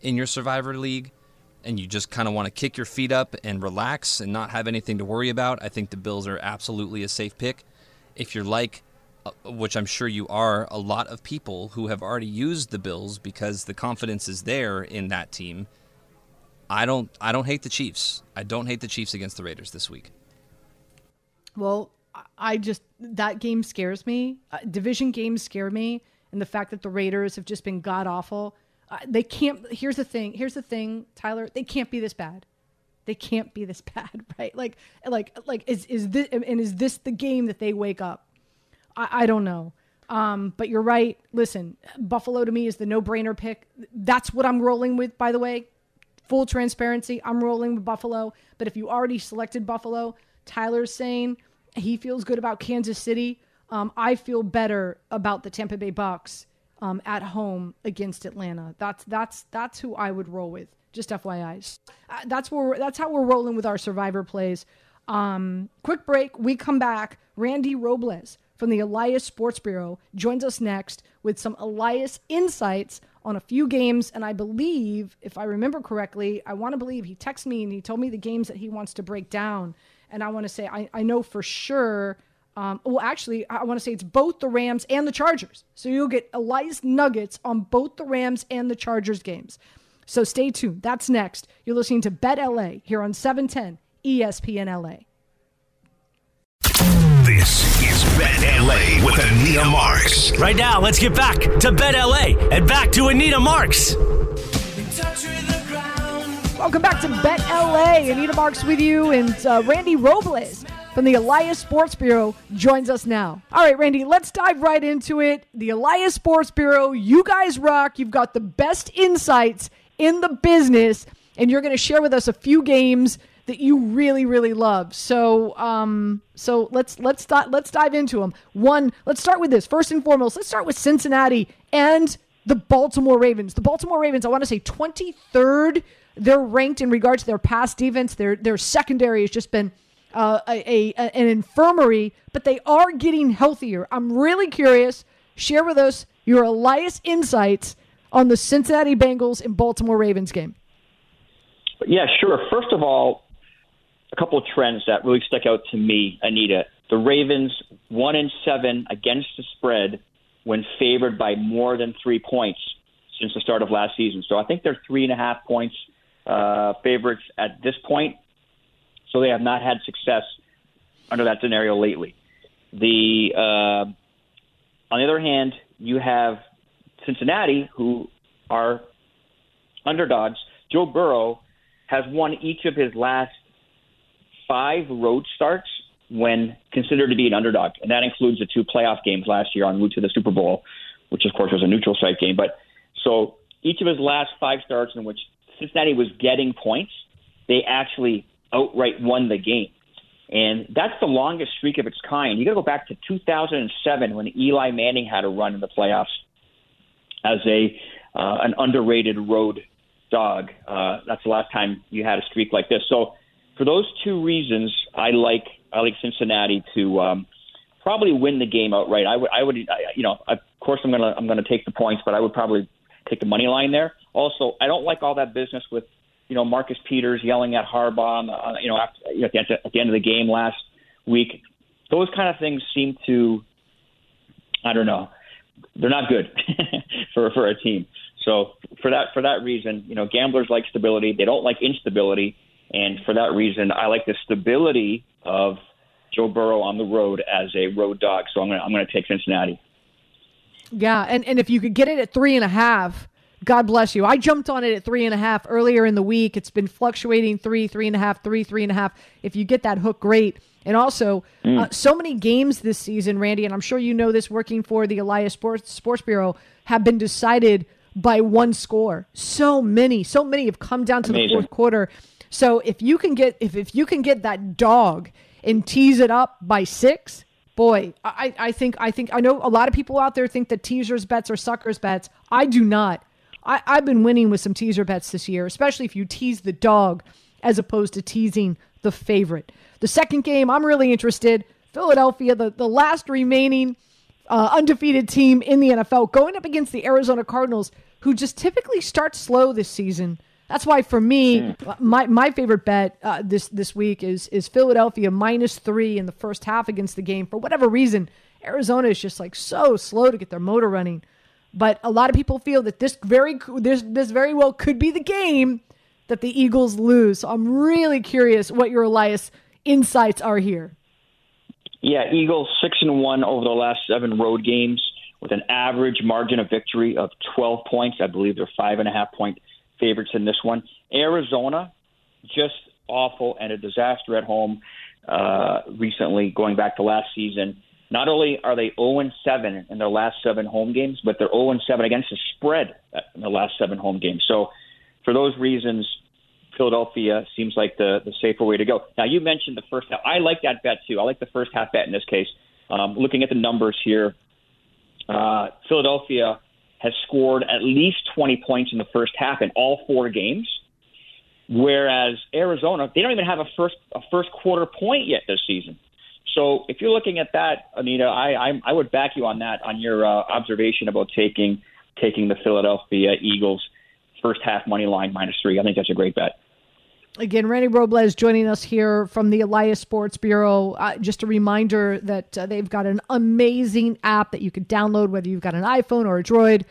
Speaker 4: in your Survivor League, and you just kind of want to kick your feet up and relax and not have anything to worry about, I think the Bills are absolutely a safe pick. If you're like, uh, which I'm sure you are, a lot of people who have already used the Bills because the confidence is there in that team. I don't I don't hate the Chiefs. I don't hate the Chiefs against the Raiders this week.
Speaker 3: Well, I- just that game scares me. Uh, division games scare me, and the fact that the Raiders have just been god awful. Uh, they can't. Here's the thing. Here's the thing, Tyler. They can't be this bad. They can't be this bad, right? Like, like, like, is is this and is this the game that they wake up? I, I don't know. Um, but you're right. Listen, Buffalo to me is the no-brainer pick. That's what I'm rolling with. By the way, full transparency, I'm rolling with Buffalo. But if you already selected Buffalo, Tyler's saying he feels good about Kansas City. Um, I feel better about the Tampa Bay Bucks um, at home against Atlanta. That's that's that's who I would roll with. Just FYI, uh, that's where that's how we're rolling with our Survivor plays. Um, quick break. We come back. Randy Robles from the Elias Sports Bureau joins us next with some Elias insights on a few games. And I believe, if I remember correctly, I want to believe he texted me and he told me the games that he wants to break down. And I want to say, I, I know for sure. Um, well, actually, I want to say it's both the Rams and the Chargers. So you'll get Elias Nuggets on both the Rams and the Chargers games. So stay tuned. That's next. You're listening to Bet LA here on 710 ESPN LA.
Speaker 1: This is Bet LA with Anita Marks.
Speaker 2: Right now, let's get back to Bet LA and back to Anita Marks.
Speaker 3: Welcome back to Bet LA. Anita Marks with you, and uh, Randy Robles from the Elias Sports Bureau joins us now. All right, Randy, let's dive right into it. The Elias Sports Bureau, you guys rock. You've got the best insights in the business, and you're going to share with us a few games that you really, really love. So, um, so let's let's let's dive into them. One, let's start with this. First and foremost, let's start with Cincinnati and the Baltimore Ravens. The Baltimore Ravens, I want to say 23rd. They're ranked in regards to their pass defense. Their their secondary has just been uh, a, a an infirmary, but they are getting healthier. I'm really curious. Share with us your Elias insights on the Cincinnati Bengals and Baltimore Ravens game.
Speaker 9: Yeah, sure. First of all, a couple of trends that really stuck out to me, Anita. The Ravens one and seven against the spread when favored by more than three points since the start of last season. So I think they're three and a half points uh, favorites at this point. So they have not had success under that scenario lately. The uh, on the other hand, you have Cincinnati, who are underdogs. Joe Burrow has won each of his last five road starts when considered to be an underdog, and that includes the two playoff games last year en route to the Super Bowl, which of course was a neutral site game. But so each of his last five starts in which Cincinnati was getting points, they actually outright won the game. And that's the longest streak of its kind. You got to go back to 2007 when Eli Manning had a run in the playoffs as a uh, an underrated road dog. Uh, that's the last time you had a streak like this. So for those two reasons, I like I like Cincinnati to um, probably win the game outright. I would I would I, you know of course I'm gonna I'm gonna take the points, but I would probably take the money line there. Also, I don't like all that business with you know Marcus Peters yelling at Harbaugh, uh, you know, after, you know at, the end, at the end of the game last week. Those kind of things seem to, I don't know, they're not good for for a team. So for that for that reason, you know, gamblers like stability. They don't like instability, and for that reason, I like the stability of Joe Burrow on the road as a road dog. So I'm gonna I'm gonna take Cincinnati.
Speaker 3: Yeah, and and if you could get it at three and a half God bless you. I jumped on it at three and a half earlier in the week. It's been fluctuating three, three and a half, three, three and a half. If you get that hook, great. And also, mm. uh, so many games this season, Randy, and I'm sure you know this working for the Elias Sports, Sports Bureau, have been decided by one score. So many, so many have come down to Amazing. the fourth quarter. So if you can get if, if you can get that dog and tease it up by six, boy, I, I think I think I know a lot of people out there think that teasers bets are suckers bets. I do not. I, I've been winning with some teaser bets this year, especially if you tease the dog as opposed to teasing the favorite. The second game, I'm really interested. Philadelphia, the, the last remaining uh, undefeated team in the NFL, going up against the Arizona Cardinals, who just typically start slow this season. That's why, for me, mm. my, my favorite bet uh, this this week is is Philadelphia minus three in the first half against the game. For whatever reason, Arizona is just like so slow to get their motor running. But a lot of people feel that this very this this very well could be the game that the Eagles lose. So I'm really curious what your Elias insights are here.
Speaker 9: Yeah, Eagles six and one over the last seven road games with an average margin of victory of 12 points. I believe they're five and a half point favorites in this one. Arizona, just awful and a disaster at home uh, recently, going back to last season. Not only are they 0 7 in their last seven home games, but they're 0 7 against the spread in the last seven home games. So, for those reasons, Philadelphia seems like the, the safer way to go. Now, you mentioned the first half. I like that bet too. I like the first half bet in this case. Um, looking at the numbers here, uh, Philadelphia has scored at least 20 points in the first half in all four games, whereas Arizona they don't even have a first a first quarter point yet this season. So if you're looking at that, Anita, I I, I would back you on that on your uh, observation about taking taking the Philadelphia Eagles first half money line minus three. I think that's a great bet.
Speaker 3: Again, Randy Robles joining us here from the Elias Sports Bureau. Uh, just a reminder that uh, they've got an amazing app that you can download, whether you've got an iPhone or a Droid.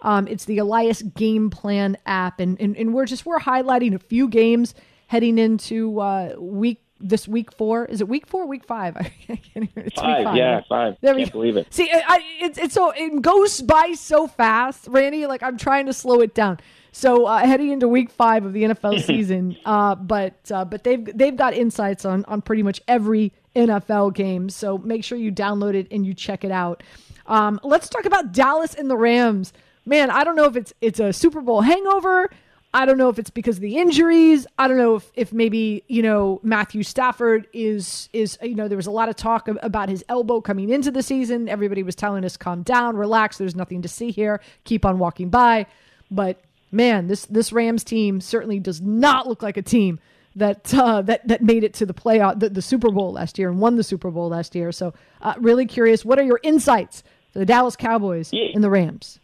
Speaker 3: Um, it's the Elias Game Plan app, and, and and we're just we're highlighting a few games heading into uh, week this week four. Is it week four? Week five? I can't even. It's
Speaker 9: five,
Speaker 3: week five.
Speaker 9: yeah, five.
Speaker 3: There we
Speaker 9: Can't
Speaker 3: go.
Speaker 9: believe it.
Speaker 3: See, I, I, it's it's so it goes by so fast, Randy. Like I'm trying to slow it down. So uh, heading into week five of the NFL season, uh, but uh, but they've they've got insights on on pretty much every NFL game. So make sure you download it and you check it out. Um, let's talk about Dallas and the Rams. Man, I don't know if it's it's a Super Bowl hangover. I don't know if it's because of the injuries. I don't know if, if maybe you know Matthew Stafford is is you know there was a lot of talk ab- about his elbow coming into the season. Everybody was telling us calm down, relax. There's nothing to see here. Keep on walking by. But man, this this Rams team certainly does not look like a team that uh, that that made it to the playoff the, the Super Bowl last year and won the Super Bowl last year. So uh, really curious, what are your insights for the Dallas Cowboys and the Rams?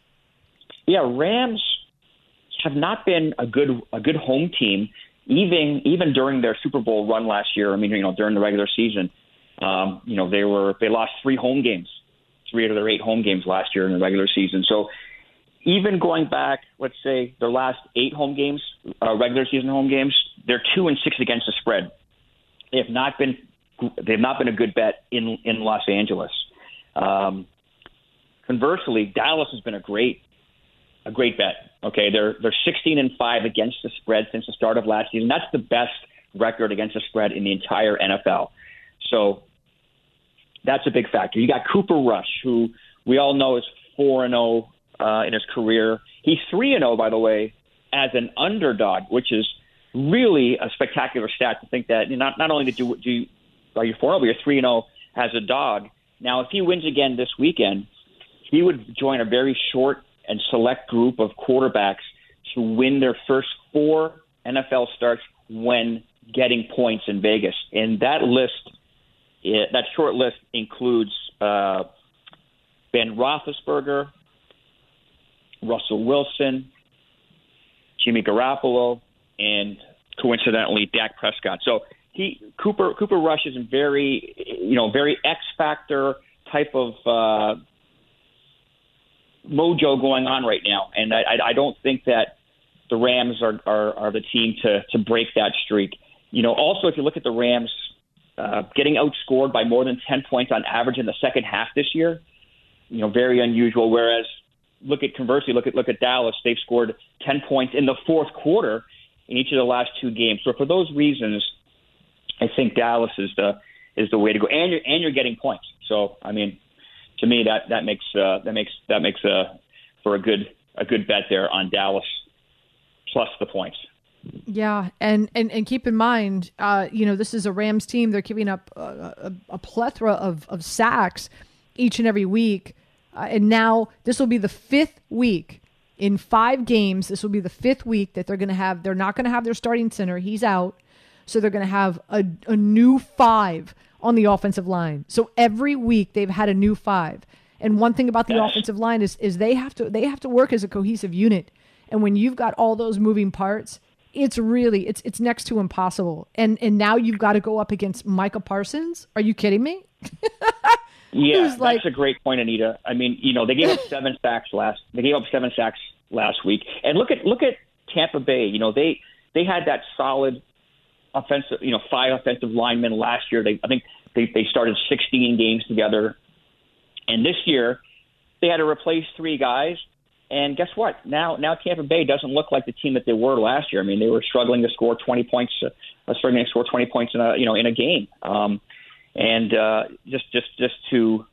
Speaker 9: Yeah, Rams have not been a good a good home team, even even during their Super Bowl run last year. I mean, you know, during the regular season, um, you know, they were they lost three home games, three out of their eight home games last year in the regular season. So even going back, let's say their last eight home games, uh, regular season home games, they're two and six against the spread. They have not been they have not been a good bet in in Los Angeles. Um, conversely, Dallas has been a great a great bet. Okay, they're they're 16 and five against the spread since the start of last season. That's the best record against the spread in the entire NFL. So that's a big factor. You got Cooper Rush, who we all know is four and zero uh, in his career. He's three and zero, by the way, as an underdog, which is really a spectacular stat to think that not not only did you do you, are you four zero, but you're three and zero as a dog. Now, if he wins again this weekend, he would join a very short and select group of quarterbacks to win their first four NFL starts when getting points in Vegas. And that list, eh, that short list includes uh, Ben Roethlisberger, Russell Wilson, Jimmy Garoppolo, and coincidentally Dak Prescott. So he Cooper Cooper Rush is a very you know very X factor type of uh, mojo going on right now, and I, I, don't think that the Rams are, are are the team to to break that streak. You know, also if you look at the Rams uh, getting outscored by more than ten points on average in the second half this year, you know, very unusual. Whereas look at conversely, look at look at Dallas, they've scored ten points in the fourth quarter in each of the last two games. So for those reasons, I think Dallas is the is the way to go, and you're and you're getting points. So I mean, to me that that makes uh, that makes that makes uh, for a good a good bet there on Dallas plus the points.
Speaker 3: Yeah, and and and keep in mind, uh, you know, this is a Rams team. They're giving up a, a, a plethora of of sacks each and every week, uh, and now this will be the fifth week in five games. This will be the fifth week that they're going to have. They're not going to have their starting center. He's out, so they're going to have a a new five on the offensive line. So every week they've had a new five. And one thing about the
Speaker 9: Yes.
Speaker 3: offensive line is is they have to they have to work as a cohesive unit. And when you've got all those moving parts, it's really it's it's next to impossible. And and now you've got to go up against Micah Parsons. Are you kidding me?
Speaker 9: Yeah, that's
Speaker 3: like-
Speaker 9: a great point, Anita. I mean, you know, they gave up seven sacks last. They gave up seven sacks last week, and look at look at Tampa Bay. You know, they they had that solid offensive, you know, five offensive linemen last year. They I think they they started 16 games together, and this year they had to replace three guys. And guess what? Now now Tampa Bay doesn't look like the team that they were last year. I mean, they were struggling to score 20 points, uh, struggling to score 20 points in a you know in a game. Um, and uh, just just just to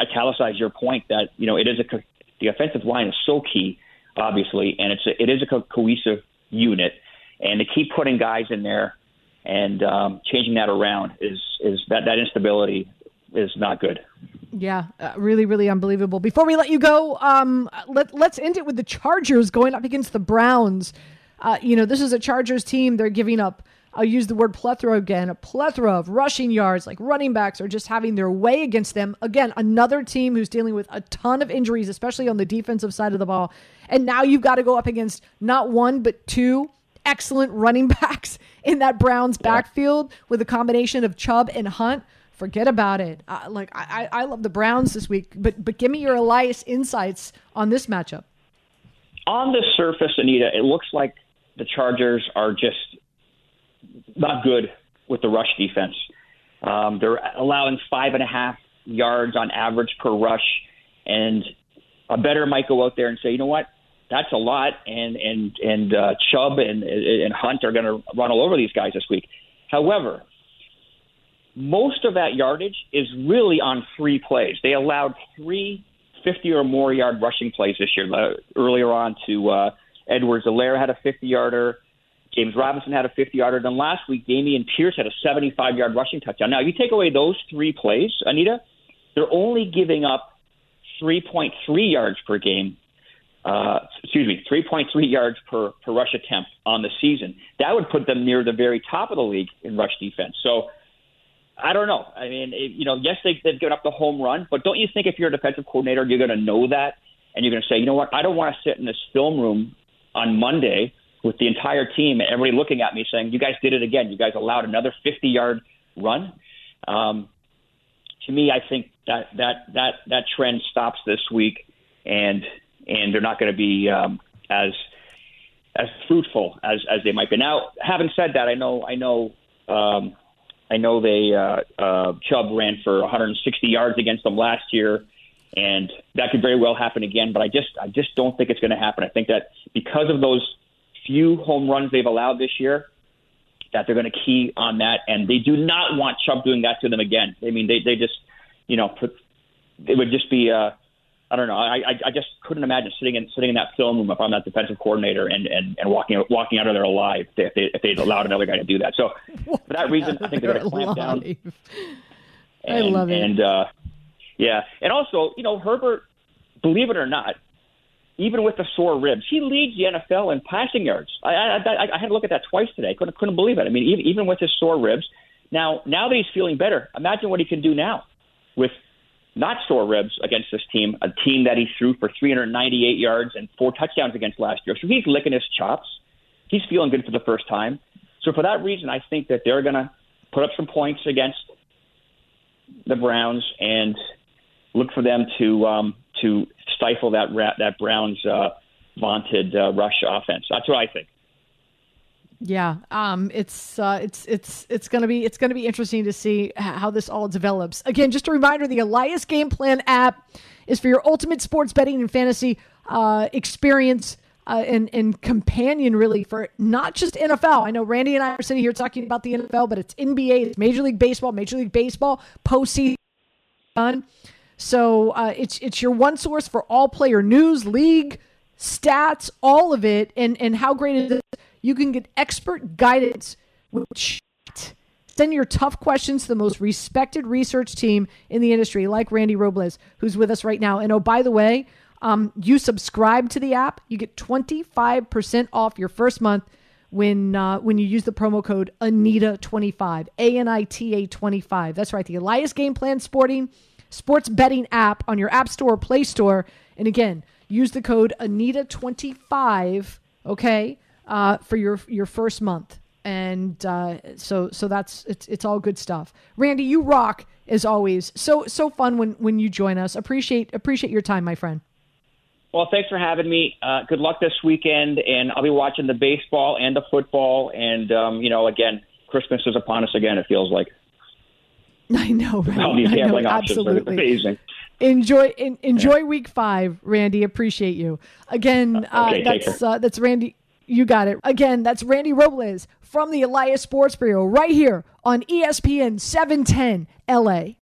Speaker 9: italicize your point that you know it is a co- the offensive line is so key, obviously, and it's a, it is a co- cohesive unit, and to keep putting guys in there and um, changing that around is is that that instability is not good.
Speaker 3: Yeah, uh, really, really unbelievable. Before we let you go, um, let let's end it with the Chargers going up against the Browns. Uh, you know, this is a Chargers team. They're giving up. I'll use the word plethora again. A plethora of rushing yards, like running backs, are just having their way against them. Again, another team who's dealing with a ton of injuries, especially on the defensive side of the ball. And now you've got to go up against not one but two excellent running backs in that Browns backfield with a combination of Chubb and Hunt. Forget about it. Uh, like I, I I love the Browns this week, but but give me your Elias insights on this matchup.
Speaker 9: On the surface, Anita, it looks like the Chargers are just not good with the rush defense. Um, they're allowing five and a half yards on average per rush, and a better might go out there and say, you know what, that's a lot, and and and uh, Chubb and and Hunt are going to run all over these guys this week. However, most of that yardage is really on three plays. They allowed three 50 or more yard rushing plays this year. Uh, earlier on to uh, Edwards-Helaire had a 50 yarder. James Robinson had a 50 yarder. Then last week, Dameon Pierce had a 75 yard rushing touchdown. Now, you take away those three plays, Anita, they're only giving up 3.3 yards per game. Uh, excuse me, 3.3 yards per, per rush attempt on the season. That would put them near the very top of the league in rush defense. So I don't know. I mean, it, you know, yes, they, they've given up the home run, but don't you think if you're a defensive coordinator, you're going to know that and you're going to say, you know what, I don't want to sit in this film room on Monday with the entire team, everybody looking at me saying, you guys did it again. You guys allowed another 50 yard run. Um, to me, I think that that that that trend stops this week, and and they're not going to be um, as as fruitful as as they might be. Now, having said that, I know I know um, I know they uh, uh, Chubb ran for 160 yards against them last year, and that could very well happen again. But I just I just don't think it's going to happen. I think that because of those few home runs they've allowed this year, that they're going to key on that, and they do not want Chubb doing that to them again. I mean, they they just you know it would just be. Uh, I don't know. I, I just couldn't imagine sitting in sitting in that film room if I'm that defensive coordinator and and, and walking walking out of there alive if they if they'd allowed another guy to do that. So for that reason, I think they're going to clamp down.
Speaker 3: And, I love it.
Speaker 9: And uh, yeah, and also you know Herbert, believe it or not, even with the sore ribs, he leads the NFL in passing yards. I I, I, I had to look at that twice today. couldn't couldn't believe it. I mean, even even with his sore ribs, now now that he's feeling better, imagine what he can do now with not sore ribs against this team, a team that he threw for 398 yards and four touchdowns against last year. So he's licking his chops. He's feeling good for the first time. So for that reason, I think that they're going to put up some points against the Browns and look for them to um, to stifle that that Browns uh, vaunted uh, rush offense. That's what I think.
Speaker 3: Yeah, um, it's uh, it's it's it's gonna be it's gonna be interesting to see how this all develops. Again, just a reminder: the Elias Game Plan app is for your ultimate sports betting and fantasy uh, experience. Uh, and, and companion really for not just NFL. I know Randy and I are sitting here talking about the NFL, but it's NBA, it's Major League Baseball, Major League Baseball postseason. So uh, it's it's your one source for all player news, league stats, all of it, and and how great is it? You can get expert guidance which Send your tough questions to the most respected research team in the industry, like Randy Robles, who's with us right now. And oh, by the way, um, you subscribe to the app, you get 25% off your first month when uh, when you use the promo code Anita25, A N I T A 25. That's right, the Elias Game Plan Sporting sports betting app on your App Store or Play Store. And again, use the code Anita25, okay? Uh, for your your first month. And uh, so so that's it's it's all good stuff. Randy, you rock as always. So so fun when when you join us. Appreciate appreciate your time, my friend.
Speaker 9: Well, thanks for having me. Uh, good luck this weekend, and I'll be watching the baseball and the football. And um, you know, again, Christmas is upon us again. It feels like.
Speaker 3: I know, right? All
Speaker 9: these
Speaker 3: gambling
Speaker 9: know,
Speaker 3: options absolutely.
Speaker 9: are amazing.
Speaker 3: Enjoy in, enjoy yeah. week five, Randy. Appreciate you again. Uh, okay, that's uh, that's Randy. You got it. Again, that's Randy Robles from the Elias Sports Bureau right here on ESPN 710 LA.